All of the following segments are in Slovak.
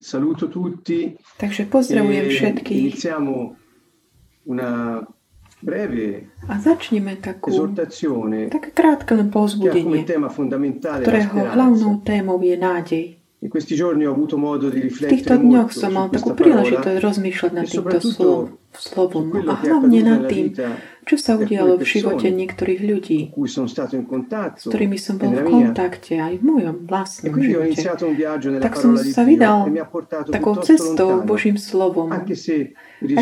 Saluto tutti. Także pozdrawiam wszystkich. Iniziamo una breve A zacznijmy taką esortazione, takie krótkie pozbudzenie, come tema fondamentale którego główną temą jest nadziej. In questi giorni ho avuto modo di riflettere w týchto dňoch som mal takú príležitosť rozmýšľať nad týmto slovom, slovom a hlavne nad tým, čo sa di udialo v živote niektorých ľudí, s ktorými som e bol v nella mia. kontakte aj v mojom E vlastnom ho živote. Tak som sa vydal e portato takou cestou Božím slovom. A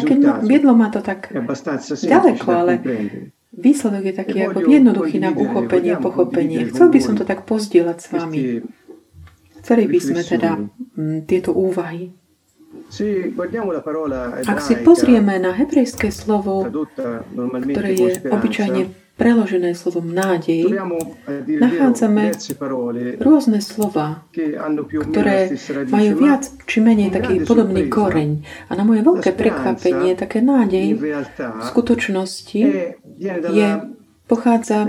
keď viedlo ma to tak ďaleko, ale výsledok je taký E ako jednoduchý na uchopenie, pochopenie. Chcel by som to tak pozdieľať s vami. Chceli by sme teda tieto úvahy. Ak si pozrieme na hebrejské slovo, ktoré je obyčajne preložené slovom nádej, nachádzame rôzne slova, ktoré majú ma viac či menej taký podobný koreň. A na moje veľké prekvapenie, také nádej v skutočnosti je, pochádza,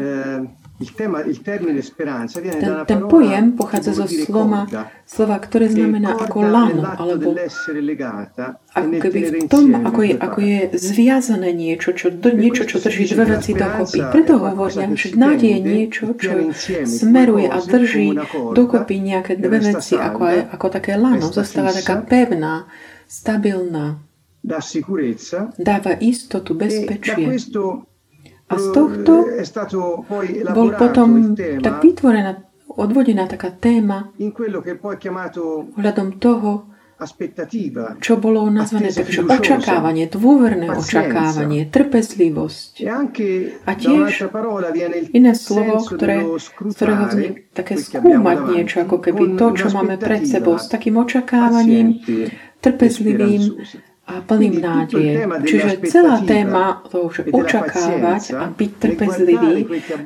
ten, ten pojem pochádza zo dire slova, ktoré znamená ako lano, alebo e ako keby v tom, ako je, ako je zviazané niečo, čo, do, niečo, čo drží dve veci dokopy. Preto hovoria, že nádej je niečo, čo smeruje a drží dokopy nejaké dve veci, ako, aj, ako také lano. Zostáva taká pevná, stabilná, dáva istotu, e bezpečie. A z tohto poi Bol potom tak vytvorená, odvodená taká téma ohľadom toho, čo bolo nazvané takže očakávanie, dôverné očakávanie, trpezlivosť. e A tiež Iné slovo, ktoré, z ktorého vznik, také skúmať niečo, ako keby to, čo máme pred sebou, s takým očakávaním, e trpezlivým. A plným nádeje. Čiže celá téma toho, že očakávať a byť trpezlivý,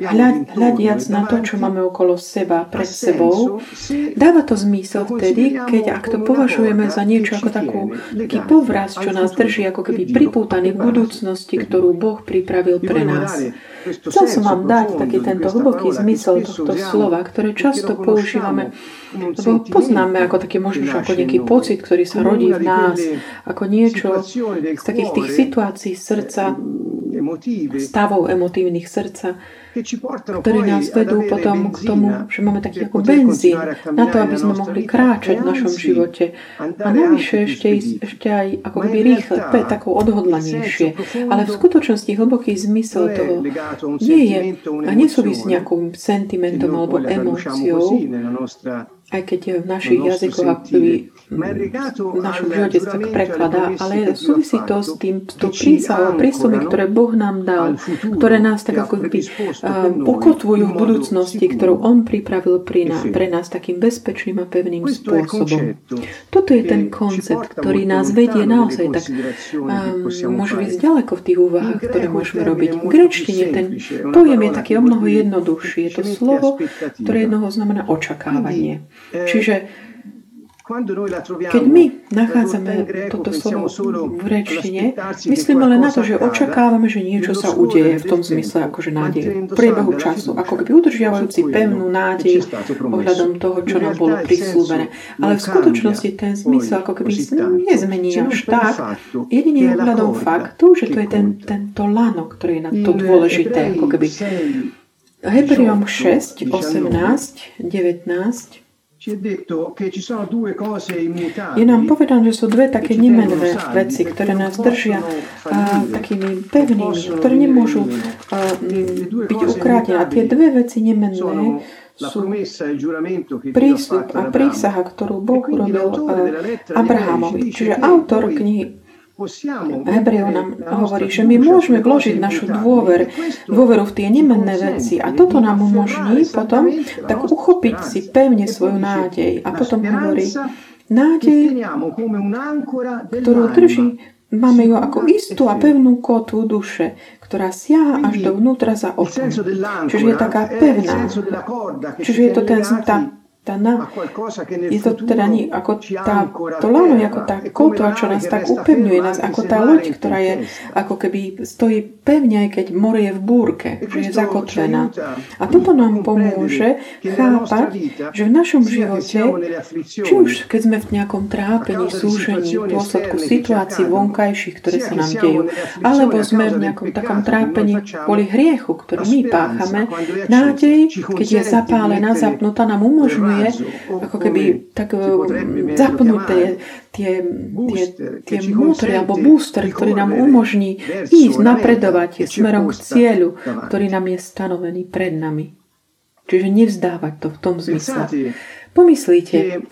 hľad, hľadiac na to, čo máme okolo seba, pred sebou, se Dáva to zmysel vtedy, keď ak to považujeme za niečo ako takú, taký povraz, čo nás drží ako keby pripútaný k budúcnosti, ktorú. Boh pripravil Vi pre nás. Chcel som vám dať taký tento hlboký zmysel tohto slova, ktoré často používame, lebo poznáme ako také možno ako nejaký pocit, ktorý sa rodí v nás, ako niečo z takých tých situácií srdca, stavov emotívnych srdca, ktoré nás vedú potom k tomu, že máme taký ako benzín na to, aby sme mohli kráčať e v našom anzi živote. A navyše ešte, ešte aj ako keby rýchle, takou odhodlanejšie. Ale v skutočnosti hlboký zmysel toho nie je a nesúvisí nejakým sentimentom alebo emóciou, aj keď v našich jazykoch legato v našom živote sa tak prekladá, ale súvisí to s tým, s tou prísahou a ktoré Boh nám dal, ktoré nás tak ako noi ukotvujú v budúcnosti, ktorú On pripravil pri nás, fede. pre nás takým bezpečným a pevným spôsobom. Toto je ten koncept, ktorý nás vedie naozaj tak um, possiamo môže ísť ďaleko v tých úvahách, ktoré môžeme robiť. V più ten pojem je taký o mnoho jednoduchší. Je to slovo, ktoré jednoho znamená očakávanie. Eh, Čiže keď my nachádzame toto slovo v rečtine, myslíme len na to, že očakávame, že niečo sa udeje v tom zmysle, akože nádej. V priebehu času, ako keby udržiavajúci pevnú nádej ohľadom toho, čo nám bolo prislúbené. Ale v skutočnosti ten zmysel ako keby nezmení až tak, jedine ohľadom faktu, že to je ten, tento lano, ktoré je na to dôležité, ako keby 6, Hebreom 6, 18, 18, 19 je nám povedané, že sú dve také nemenné veci, ktoré nás držia a, takými pevnými, ktoré nemôžu a, byť ukrátené. A tie dve veci nemenné sú e prísľub a prísaha, ktorú Boh E urobil Abrahamovi. Čiže autor knihy Hebrejov nám hovorí, že my môžeme vložiť našu dôver, dôveru v tie nemenné veci a toto nám umožní potom tak uchopiť si pevne svoju nádej. A potom hovorí, nádej, ktorú drží, máme ju ako istú a pevnú kotu duše, ktorá siaha až Quindi dovnútra za okom. Čiže je taká pevná. Čiže je to ten, tá tá na, je to teda nie, ako tá, to lano ako tá kotva, čo nás tak upevňuje, nás ako tá loď, ktorá je ako keby stojí pevne, aj keď more je v búrke, že je zakotvená. A toto nám pomôže chápať, že v našom živote, či už keď sme v nejakom trápení, súžení, v dôsledku situácií vonkajších, ktoré sa nám dejú, alebo sme v nejakom takom trápení kvôli hriechu, ktorý my páchame, nádej, keď je zapálená, zapnutá, nám umožňuje umožňuje ako keby tak eh, zapnúť tie, tie, tie, tie motory alebo booster, ktorý nám umožní ísť, napredovať smerom k cieľu, ktorý nám je stanovený pred nami. Čiže nevzdávať to v tom zmysle. Pomyslíte,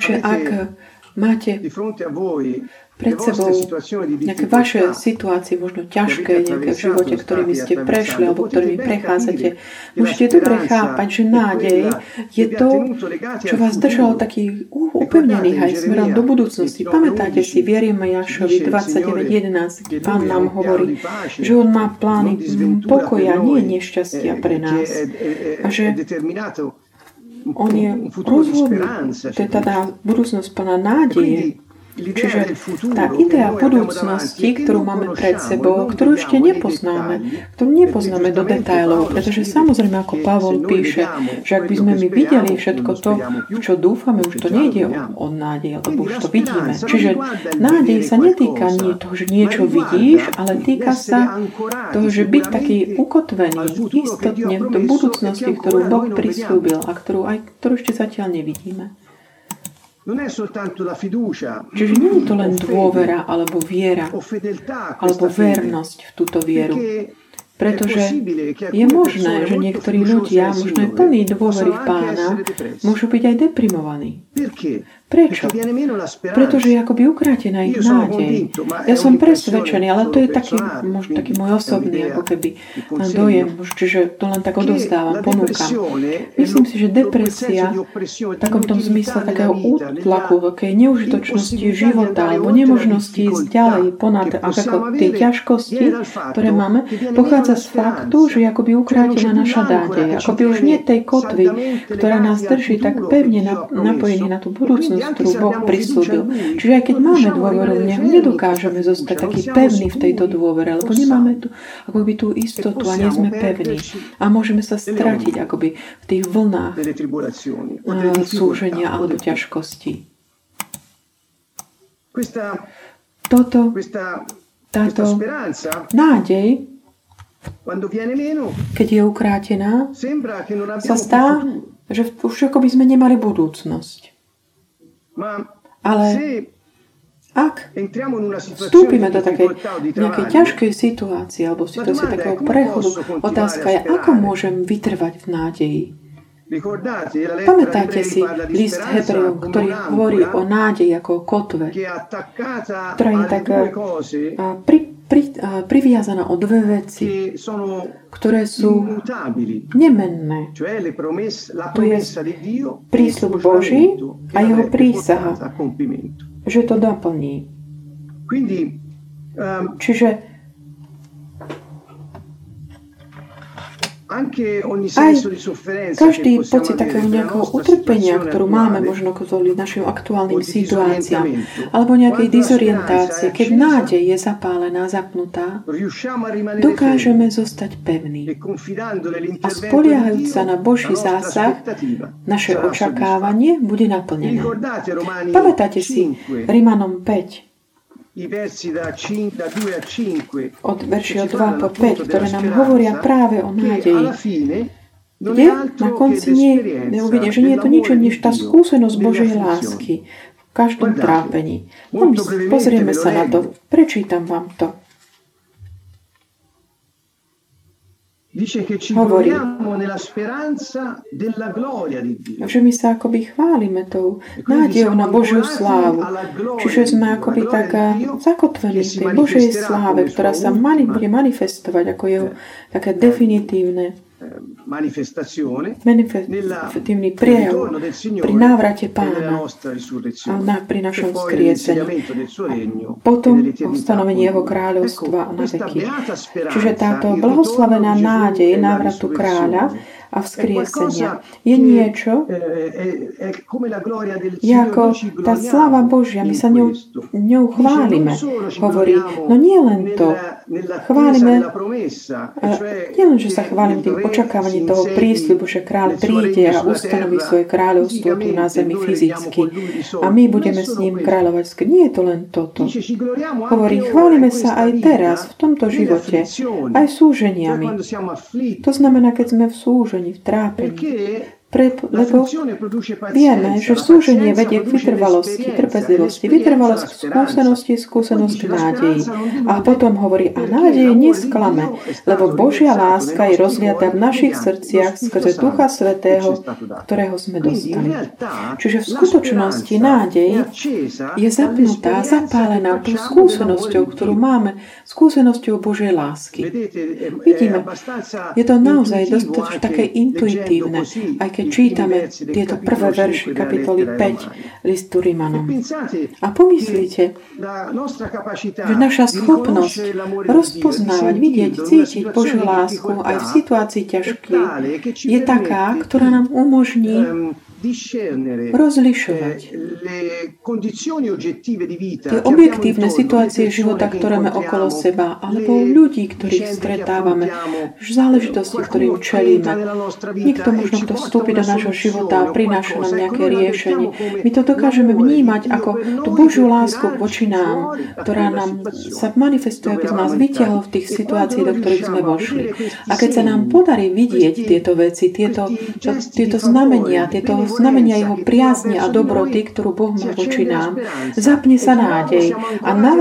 že ak máte pred sebou nejaké vaše situácie, možno ťažké nejaké v živote, ktorými ste prešli alebo ktorými prechádzate, môžete dobre chápať, že nádej je to, čo vás držalo taký upevnených aj smerom do budúcnosti. Pamätáte si, v Jašovi 29.11, pán nám hovorí, že on má plány pokoja, nie nešťastia pre nás. A že on je rozhodnutý, to je teda budúcnosť plná nádeje, Čiže tá idea budúcnosti, ktorú máme pred sebou, ktorú ešte nepoznáme, ktorú nepoznáme do detailov, pretože samozrejme, ako Pavol píše, že ak by sme my videli všetko to, v čo dúfame, už to nejde o nádej, lebo už to vidíme. Čiže nádej sa netýka nie toho, že niečo vidíš, ale týka sa toho, že byť taký ukotvený istotne do budúcnosti, ktorú Boh prislúbil a ktorú, aj, ktorú ešte zatiaľ nevidíme. Čiže nie je to len dôvera alebo viera alebo vernosť v túto vieru. Pretože je možné, že niektorí ľudia, možno aj plní dôvery v pána, môžu byť aj deprimovaní. Prečo? Pretože je akoby ukrátená ich nádej. Ja som presvedčený, ale to je taký, možno taký môj osobný ako keby dojem, čiže to len tak odozdávam, ponúkam. Myslím si, že depresia v takom tom zmysle takého útlaku, takej neužitočnosti života alebo nemožnosti ísť ďalej ponad ako tie ťažkosti, ktoré máme, pochádza z faktu, že je akoby ukrátená naša nádej. Akoby už nie tej kotvy, ktorá nás drží tak pevne napojený na tú budúcnosť, ktorú Boh prislúbil. Čiže aj keď máme dôveru v Neho, nedokážeme zostať taký pevný v tejto dôvere, lebo nemáme tu akoby tú istotu a nie sme pevní. A môžeme sa stratiť akoby v tých vlnách súženia alebo ťažkostí. Toto, táto nádej, keď je ukrátená, sa stá, že už ako by sme nemali budúcnosť. Ale ak vstúpime do takej nejakej ťažkej situácie alebo situácie takého prechodu, otázka je, ako môžem vytrvať v nádeji. Pamätáte si list Hebrejov, ktorý hovorí o nádeji ako o kotve, ktorá je tak pri, pri, priviazaná o dve veci, ktoré sú nemenné. To je prísľub Boží a jeho prísaha, že to doplní. Ehm, Čiže Aj každý pocit takého nejakého utrpenia, ktorú máme možno kvôli našim aktuálnym situáciám, alebo nejakej dizorientácie, keď nádej je zapálená, zapnutá, dokážeme zostať pevní. E A spoliehajúc sa na Boží zásah, naše očakávanie bude naplnené. Pamätáte si Rimanom 5, od verši od 2 po 5, ktoré nám hovoria práve o nádeji. Kde na konci nie, neuvidia, že nie je to nič než tá skúsenosť Božej lásky v každom trápení. No, pozrieme sa na to. Prečítam vám to. Hovorí, že my sa akoby chválime tou e nádejou na Božiu slávu. Čiže sme akoby tak zakotvení v tej Božej sláve, ktorá sa mani, bude manifestovať ako jeho také definitívne manifestatívny prejav pri návrate pána a na, pri našom skriesení. Potom ustanovenie jeho kráľovstva na veky. Čiže táto blahoslavená nádej návratu kráľa a vzkriesenia. Je niečo, ako tá sláva Božia, my sa ňou, ňou chválime. Hovorí, no nie len to, chválime, nie len, že sa chválim tým očakávaním toho prísľubu, že kráľ príde a ustanoví svoje kráľovstvo tu na zemi fyzicky a my budeme s ním kráľovať. Nie je to len toto. Hovorí, chválime sa aj teraz, v tomto živote, aj súženiami. To znamená, keď sme v súžení, v trápení. Pre, lebo vieme, že súženie vedie k vytrvalosti, trpezlivosti, vytrvalosť k skúsenosti, skúsenosť k nádeji. A potom hovorí, a nádej nesklame, lebo Božia láska je rozliata v našich srdciach skrze Ducha Svetého, ktorého sme dostali. Čiže v skutočnosti nádej je zapnutá, zapálená tou skúsenosťou, ktorú máme, skúsenosťou Božej lásky. Vidíme, je to naozaj dosť také intuitívne, aj keď keď čítame tieto prvé verše kapitoly 5 listu Rimanom. A pomyslíte, že naša schopnosť rozpoznávať, vidieť, cítiť Božiu lásku aj v situácii ťažkej je taká, ktorá nám umožní rozlišovať tie objektívne situácie života, ktoré máme okolo seba, alebo ľudí, ktorých stretávame, záležitosti, ktorým čelíme. Niekto možno, kto vstúpi do nášho života a prináša nám nejaké riešenie. My to dokážeme vnímať ako tú Božiu lásku voči nám, ktorá nám sa manifestuje, aby nás vytiahol v tých situáciách, do ktorých sme vošli. A keď sa nám podarí vidieť tieto veci, tieto, tieto znamenia, tieto znamenia jeho priazne a dobroty, ktorú Boh má voči nám, zapne sa nádej a na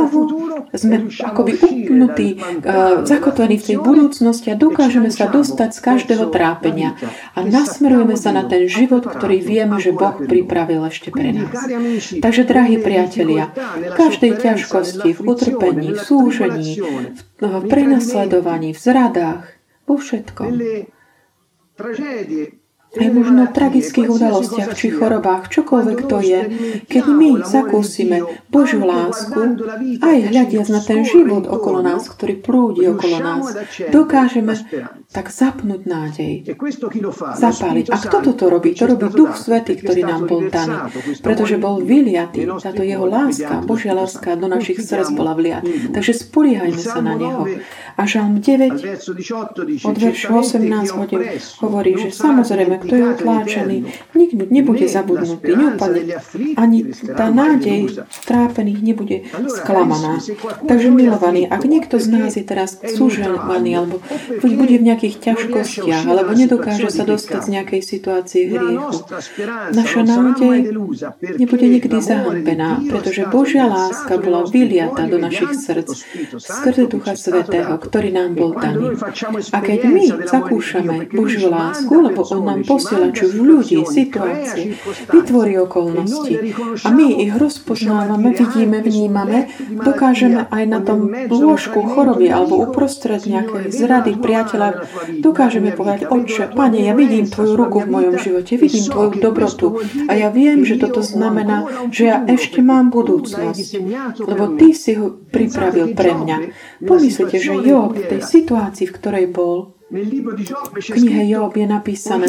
sme akoby upnutí, uh, zakotvení v tej budúcnosti a dokážeme sa dostať z každého trápenia a nasmerujeme sa na ten život, ktorý vieme, že Boh pripravil ešte pre nás. Takže, drahí priatelia, v každej ťažkosti, v utrpení, v súžení, v prenasledovaní, v zradách, vo všetkom aj možno tragických udalostiach či chorobách, čokoľvek to je, keď my zakúsime Božiu lásku, aj hľadiac na ten život okolo nás, ktorý prúdi okolo nás, dokážeme tak zapnúť nádej, zapáliť. A kto toto robí? To robí Duch Svetý, ktorý nám bol daný, pretože bol vyliatý. Táto jeho láska, Božia láska do našich srdc bola vliat. Takže spoliehajme sa na Neho. A Žalm 9 od veršu 18 hodín hovorí, že samozrejme, kto je utláčený, nikto nebude zabudnutý, neupadne. Ani tá nádej strápených nebude sklamaná. Takže milovaný, ak niekto z nás je teraz súžený, alebo bude v nejakých ťažkostiach, alebo nedokáže sa dostať z nejakej situácie hriechu, naša nádej nebude nikdy zahambená, pretože Božia láska bola vyliata do našich srdc skrze Ducha Svetého, ktorý nám bol daný. A keď my zakúšame Božiu lásku, lebo On nám posiela či už ľudí, situácie, vytvorí okolnosti. a my ich rozpoznávame, vidíme, vnímame, dokážeme aj na tom lôžku choroby alebo uprostred nejakej zrady priateľa, dokážeme povedať, Otče, Pane, ja vidím Tvoju ruku v mojom živote, vidím Tvoju dobrotu a ja viem, že toto znamená, že ja ešte mám budúcnosť, lebo Ty si ho pripravil pre mňa. Pomyslite, že Job v tej situácii, v ktorej bol, v knihe Job je napísané,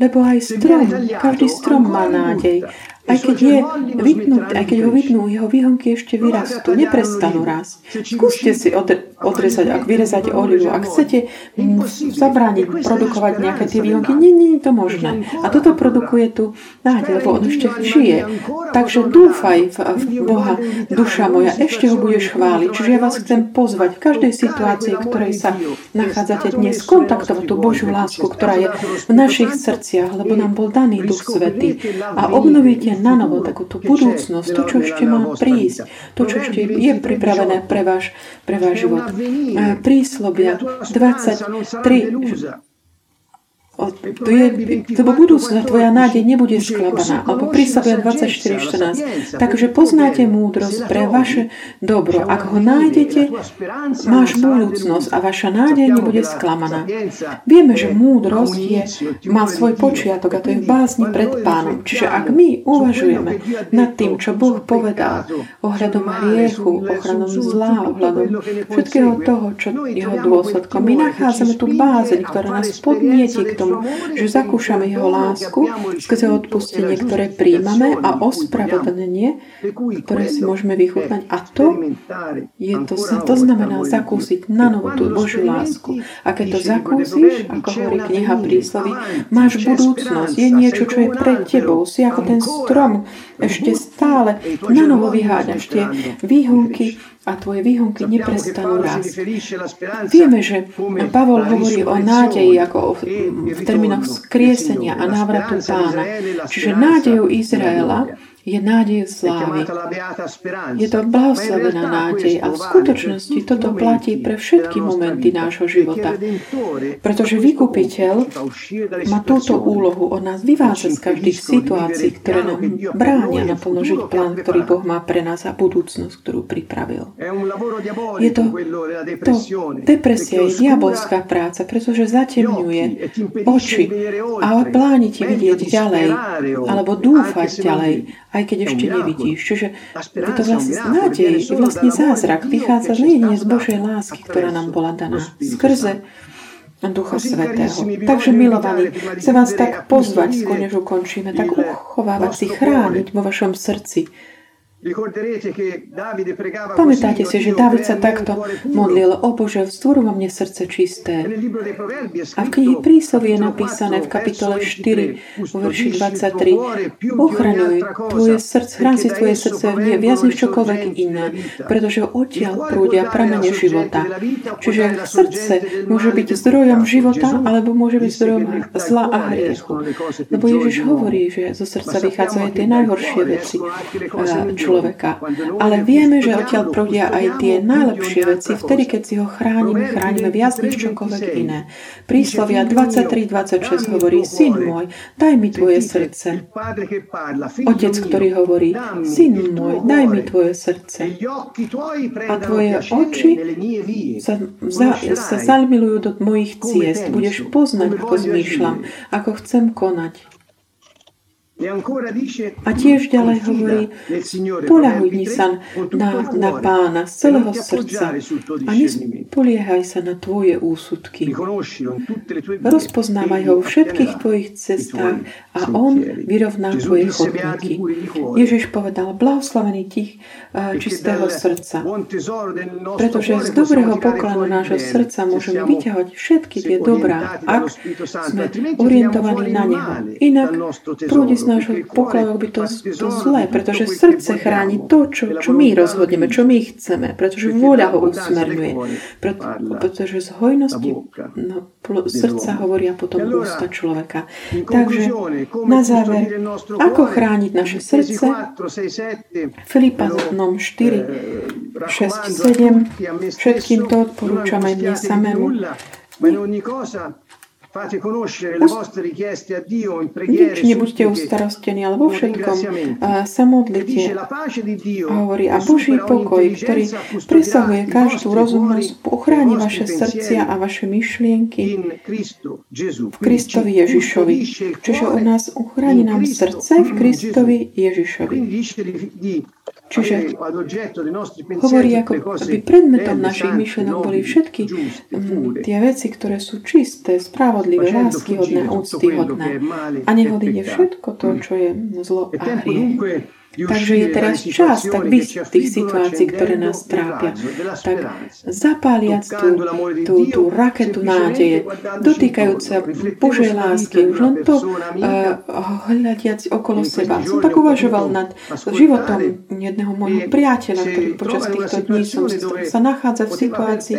lebo aj strom, každý strom má nádej. Aj keď, je vytnúť, aj keď ho vytnú, jeho výhonky ešte vyrastú, neprestanú rásť. Skúste si odre, odrezať, ak vyrezať olivu, ak chcete zabrániť produkovať nejaké tie výhonky, nie, nie to možné. A toto produkuje tu nádej, lebo on ešte žije. Takže dúfaj v, v Boha, duša moja, ešte ho budeš chváliť. Čiže ja vás chcem pozvať v každej situácii, v ktorej sa nachádzate dnes, kontaktovať tú Božiu lásku, ktorá je v našich srdciach, lebo nám bol daný Duch Svetý. A obnovíte na novo takú tú budúcnosť, to, čo ešte má prísť, to, čo ešte je pripravené pre váš, pre váš život. Príslovia 23 to je, lebo budúcnosť tvoja nádej nebude sklabaná. Alebo príslavia 24.14. Takže poznáte múdrosť pre vaše dobro. Ak ho nájdete, máš budúcnosť a vaša nádej nebude sklamaná. Vieme, že múdrosť je, má svoj počiatok a to je v bázni pred pánom. Čiže ak my uvažujeme nad tým, čo Boh povedal ohľadom hriechu, ohľadom zlá, ohľadom všetkého toho, čo jeho dôsledkom, my nachádzame tú bázeň, ktorá nás podnieti k tomu, že zakúšame jeho lásku skrze odpustenie, ktoré príjmame a ospravedlnenie, ktoré si môžeme vychutnať. A to, je to, to znamená zakúsiť na novo tú Božiu lásku. A keď to zakúsiš, ako hovorí kniha príslovy, máš budúcnosť, je niečo, čo je pred tebou. Si ako ten strom, ešte stále na novo vyháňaš tie výhonky a tvoje výhonky neprestanú rásť. Vieme, že Pavol hovorí o nádeji ako o, v termínoch skriesenia a návratu pána. Čiže nádejou Izraela je nádej slávy. Je to blahoslavená nádej a v skutočnosti toto platí pre všetky momenty nášho života. Pretože vykupiteľ má túto úlohu. Od nás vyvážať z každých situácií, ktoré nám bránia naplno žiť plán, ktorý Boh má pre nás a budúcnosť, ktorú pripravil. Je to, to depresia je diabolská práca, pretože zatemňuje oči. a bláni ti vidieť ďalej alebo dúfať ďalej aj keď ešte nevidíš. Čiže je to vlastne nádej, je vlastne zázrak. Vychádza jedine z Božej lásky, ktorá nám bola daná skrze Ducha Svetého. Takže, milovaní, chcem vás tak pozvať, skôr než ukončíme, tak uchovávať si, chrániť vo vašom srdci Pamätáte si, že David sa takto modlil, o Bože, vzdôru vo mne srdce čisté. A v knihe príslovy je napísané v kapitole 4, vo verši 23, ochraňuj tvoje srdce, chrán si tvoje srdce v viac než čokoľvek iné, pretože odtiaľ prúdia pramene života. Čiže srdce môže byť zdrojom života, alebo môže byť zdrojom zla a hriechu. Lebo Ježiš hovorí, že zo srdca vychádzajú tie najhoršie veci, človeka. Ale vieme, že odtiaľ prúdia aj tie najlepšie veci, vtedy, keď si ho chránime, chránime viac než čokoľvek iné. Príslovia 23.26 hovorí, syn môj, daj mi tvoje srdce. Otec, ktorý hovorí, syn môj, daj mi tvoje srdce. A tvoje oči sa, za, sa zalmilujú do mojich ciest. Budeš poznať, ako zmýšľam, ako chcem konať. A tiež ďalej hovorí, poľahuj sa na, na pána z celého srdca a nespoliehaj sa na tvoje úsudky. Rozpoznávaj ho vo všetkých tvojich cestách a on vyrovná tvoje chodníky. Ježiš povedal, blahoslavený tých čistého srdca. Pretože z dobrého pokladu nášho srdca môžeme vyťahovať všetky tie dobrá, ak sme orientovaní na Neho. Inak prúdi z nášho pokladu by to, to zlé, pretože srdce chráni to, čo, čo my rozhodneme, čo my chceme, pretože vôľa ho usmerňuje. Preto, pretože z hojnosti no, srdca hovoria potom ústa človeka. Takže na záver, ako chrániť naše srdce? Filipanom 4, 6, 7, všetkým to odporúčame mne samému. Nič nebuďte ustarostení, ale vo všetkom sa modlite. A hovorí, a Boží pokoj, ktorý presahuje každú rozumnosť, ochráni vaše srdcia a vaše myšlienky v Kristovi Ježišovi. Čiže u nás uchráni nám srdce v Kristovi Ježišovi. Čiže hovorí, ako by predmetom našich myšlenok boli všetky mm, tie veci, ktoré sú čisté, spravodlivé, láskyhodné, úctyhodné. A nehodí všetko to, čo je zlo a hriech. Takže je teraz čas tak byť v tých situácií, ktoré nás trápia. Tak zapáliať tú, tú, tú raketu nádeje, dotýkajúca Božej lásky, už len to uh, hľadiac okolo seba. Som tak uvažoval nad životom jedného môjho priateľa, ktorý počas týchto dní som sa nachádza v situácii,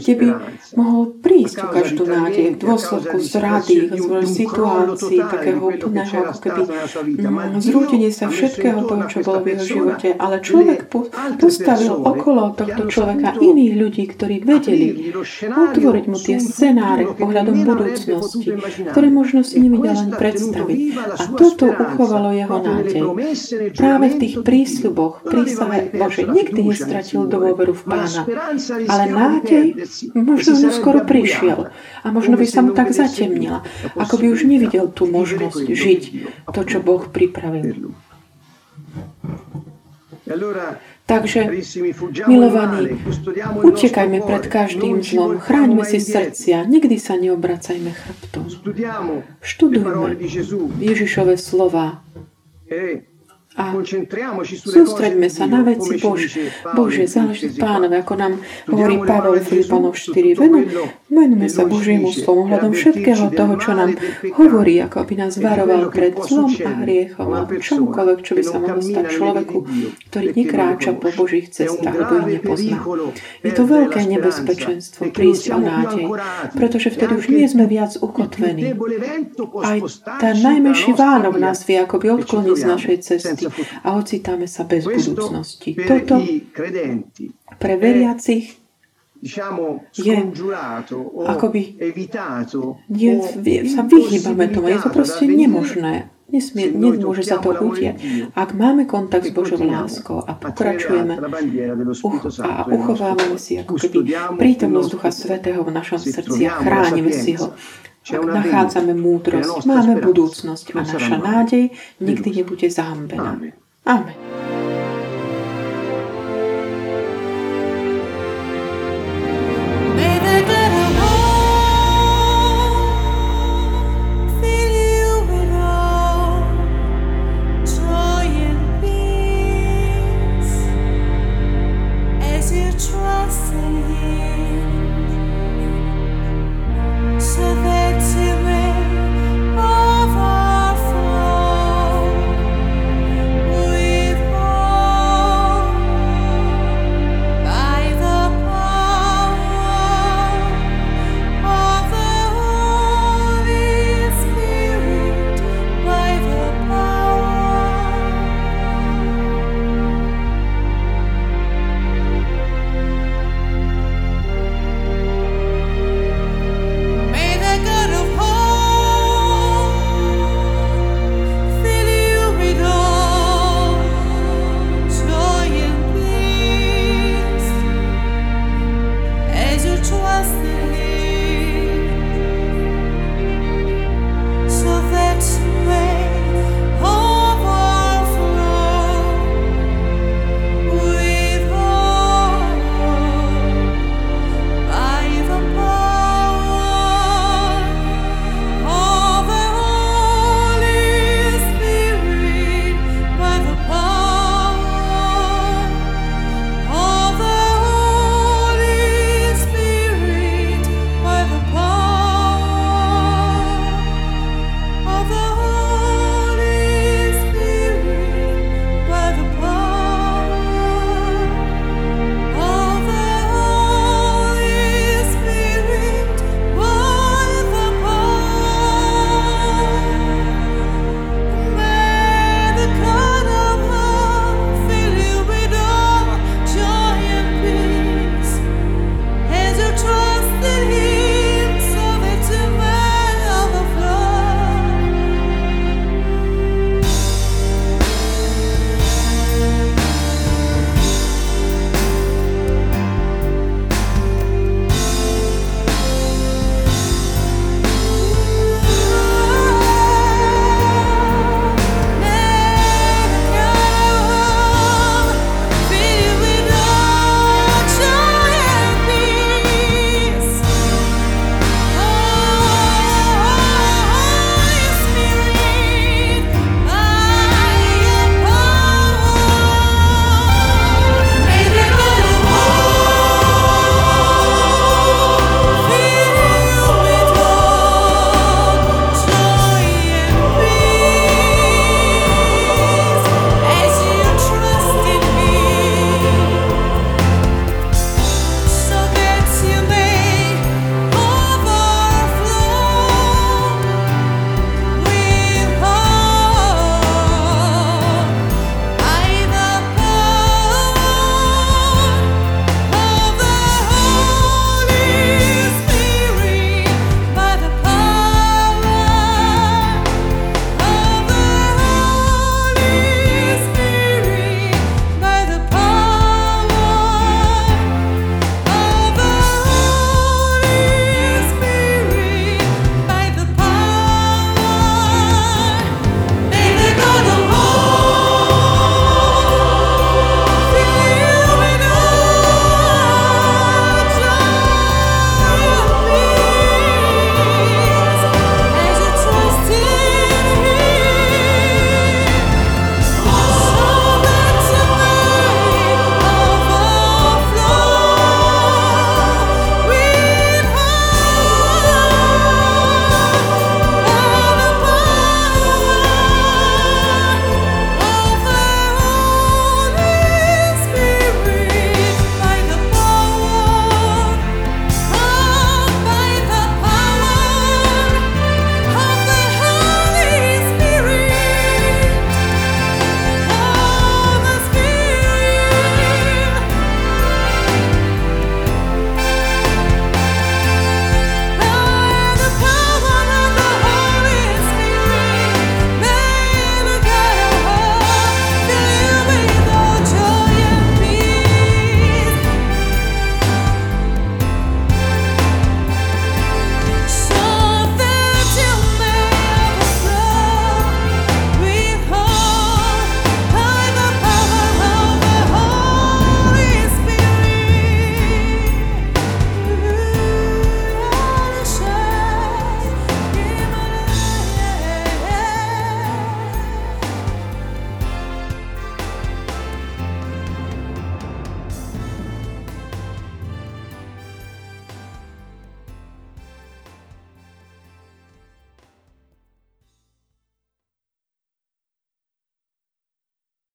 kde by mohol prísť o každú nádej v dôsledku zrady, z situácií takého úplného, ako keby mm, zrútenie sa všetkého toho, čo bolo v jeho živote, ale človek postavil okolo tohto človeka iných ľudí, ktorí vedeli utvoriť mu tie scenáre ohľadom budúcnosti, ktoré možno si nevedel ani predstaviť. A toto uchovalo jeho nádej. Práve v tých prísľuboch, prísahe Bože, nikdy nestratil dôveru v pána. Ale nádej možno mu skoro prišiel. A možno by sa mu tak zatemnila, ako by už nevidel tú možnosť žiť to, čo Boh pripravil. Takže, milovaní, utekajme pred každým zlom, chráňme si srdcia, nikdy sa neobracajme chrbtom. Študujme Ježišove slova a sústreďme sa na veci Bože. Bože, záleží pánové, ako nám hovorí Pavel Filipanov 4. Venu, venujme sa Božiemu slovu hľadom všetkého toho, čo nám hovorí, ako by nás varoval pred zlom a hriechom a čomukoľvek, čo by sa mohlo stať človeku, ktorý nekráča po Božích cestách, lebo ich nepozná. Je to veľké nebezpečenstvo prísť o nádej, pretože vtedy už nie sme viac ukotvení. Aj tá najmenší vánok nás vie akoby odkloniť z našej cesty a ocitáme sa bez budúcnosti. Toto pre veriacich je akoby je, sa vyhýbame tomu. Je to proste nemožné. Nesmie, nemôže sa to udiať. Ak máme kontakt s Božou láskou a pokračujeme uch, a uchovávame si ako keby prítomnosť Ducha Svetého v našom srdci a chránime si ho, nachádzame múdrosť, máme budúcnosť a naša nádej nikdy nebude zahambená. Amen.